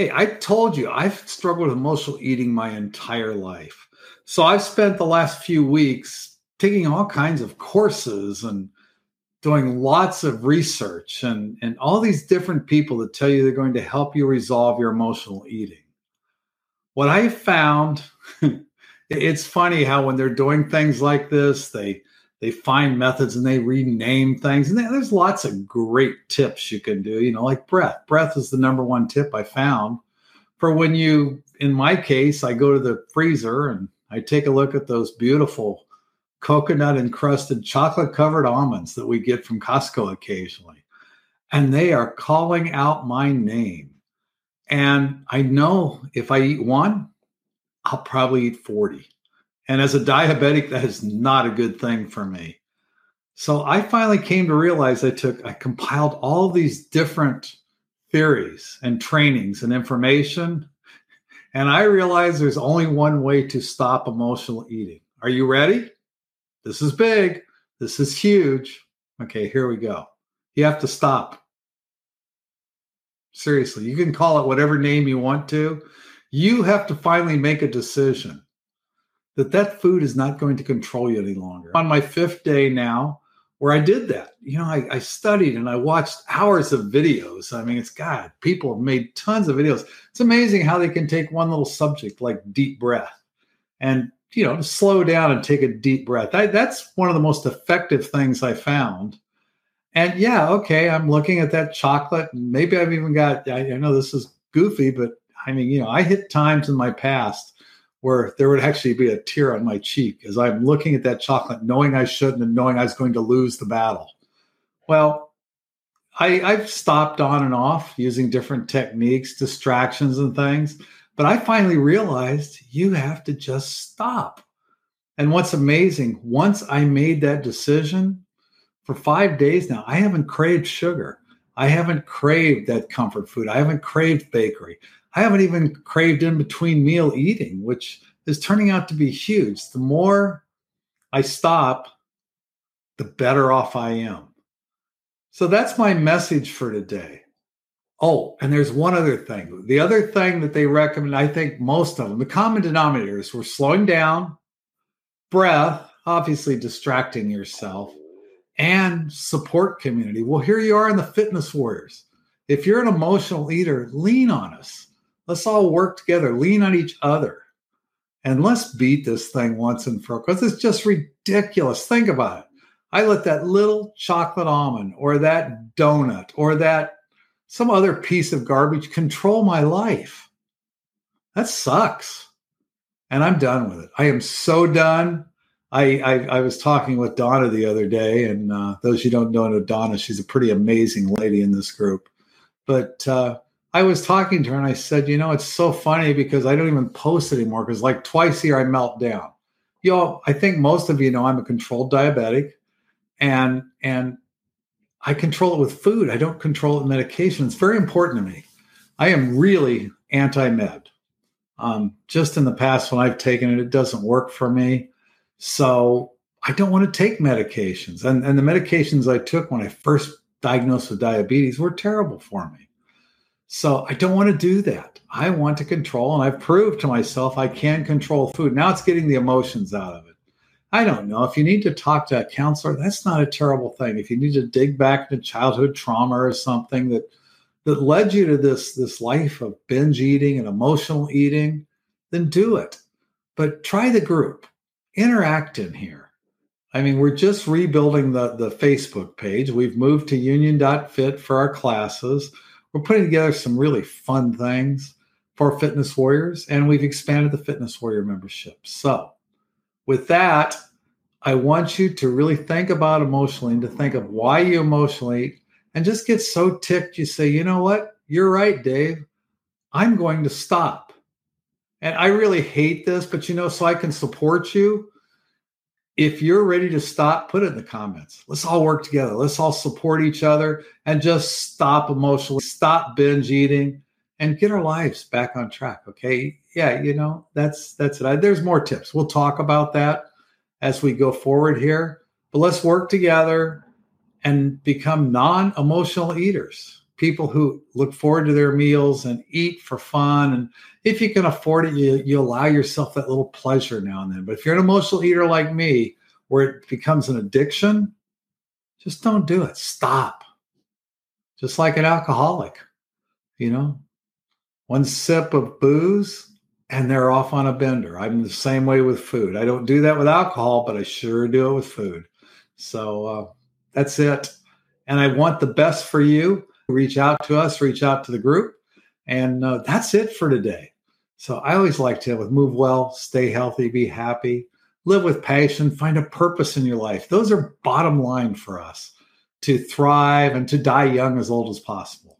Hey, I told you I've struggled with emotional eating my entire life. So I've spent the last few weeks taking all kinds of courses and doing lots of research and, and all these different people that tell you they're going to help you resolve your emotional eating. What I found, it's funny how when they're doing things like this, they they find methods and they rename things. And there's lots of great tips you can do, you know, like breath. Breath is the number one tip I found for when you, in my case, I go to the freezer and I take a look at those beautiful coconut encrusted chocolate covered almonds that we get from Costco occasionally. And they are calling out my name. And I know if I eat one, I'll probably eat 40. And as a diabetic, that is not a good thing for me. So I finally came to realize I took, I compiled all these different theories and trainings and information. And I realized there's only one way to stop emotional eating. Are you ready? This is big. This is huge. Okay, here we go. You have to stop. Seriously, you can call it whatever name you want to. You have to finally make a decision that that food is not going to control you any longer. On my fifth day now, where I did that, you know, I, I, studied and I watched hours of videos. I mean, it's God, people have made tons of videos. It's amazing how they can take one little subject like deep breath and, you know, slow down and take a deep breath. I, that's one of the most effective things I found. And yeah, okay, I'm looking at that chocolate. Maybe I've even got, I, I know this is goofy, but I mean, you know, I hit times in my past where there would actually be a tear on my cheek as I'm looking at that chocolate, knowing I shouldn't and knowing I was going to lose the battle. Well, I, I've stopped on and off using different techniques, distractions, and things. But I finally realized you have to just stop. And what's amazing, once I made that decision for five days now, I haven't craved sugar. I haven't craved that comfort food. I haven't craved bakery. I haven't even craved in between meal eating, which is turning out to be huge. The more I stop, the better off I am. So that's my message for today. Oh, and there's one other thing. The other thing that they recommend, I think most of them, the common denominators were slowing down, breath, obviously distracting yourself, and support community. Well, here you are in the fitness warriors. If you're an emotional eater, lean on us. Let's all work together, lean on each other, and let's beat this thing once and for all because it's just ridiculous. Think about it. I let that little chocolate almond or that donut or that some other piece of garbage control my life. That sucks. And I'm done with it. I am so done. I, I, I was talking with Donna the other day, and uh, those you don't know Donna, she's a pretty amazing lady in this group. But uh, I was talking to her and I said, you know, it's so funny because I don't even post anymore because like twice a year I melt down. You I think most of you know I'm a controlled diabetic and and I control it with food. I don't control it with medication. It's very important to me. I am really anti-med. Um, just in the past when I've taken it, it doesn't work for me. So I don't want to take medications. And, and the medications I took when I first diagnosed with diabetes were terrible for me. So I don't want to do that. I want to control, and I've proved to myself I can control food. Now it's getting the emotions out of it. I don't know. If you need to talk to a counselor, that's not a terrible thing. If you need to dig back into childhood trauma or something that that led you to this this life of binge eating and emotional eating, then do it. But try the group. Interact in here. I mean, we're just rebuilding the, the Facebook page. We've moved to union.fit for our classes we're putting together some really fun things for fitness warriors, and we've expanded the fitness warrior membership. So, with that, I want you to really think about emotionally and to think of why you emotionally and just get so ticked you say, you know what? You're right, Dave. I'm going to stop. And I really hate this, but you know, so I can support you if you're ready to stop, put it in the comments. Let's all work together. Let's all support each other and just stop emotionally, stop binge eating, and get our lives back on track. Okay. Yeah, you know, that's that's it. There's more tips. We'll talk about that as we go forward here. But let's work together and become non-emotional eaters. People who look forward to their meals and eat for fun. And if you can afford it, you, you allow yourself that little pleasure now and then. But if you're an emotional eater like me, where it becomes an addiction, just don't do it. Stop. Just like an alcoholic, you know, one sip of booze and they're off on a bender. I'm the same way with food. I don't do that with alcohol, but I sure do it with food. So uh, that's it. And I want the best for you. Reach out to us, reach out to the group. And uh, that's it for today. So I always like to with move well, stay healthy, be happy, live with passion, find a purpose in your life. Those are bottom line for us to thrive and to die young as old as possible.